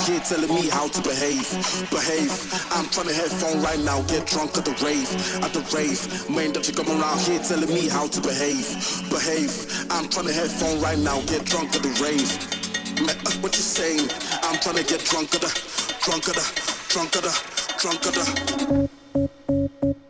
Telling me how to behave, behave. I'm trying to headphone right now, get drunk at the rave, at the rave. Man, don't you come around here telling me how to behave, behave. I'm trying to headphone right now, get drunk at the rave. Man, uh, what you saying? I'm trying to get drunk at the, drunk at the, drunk at the, drunk at the.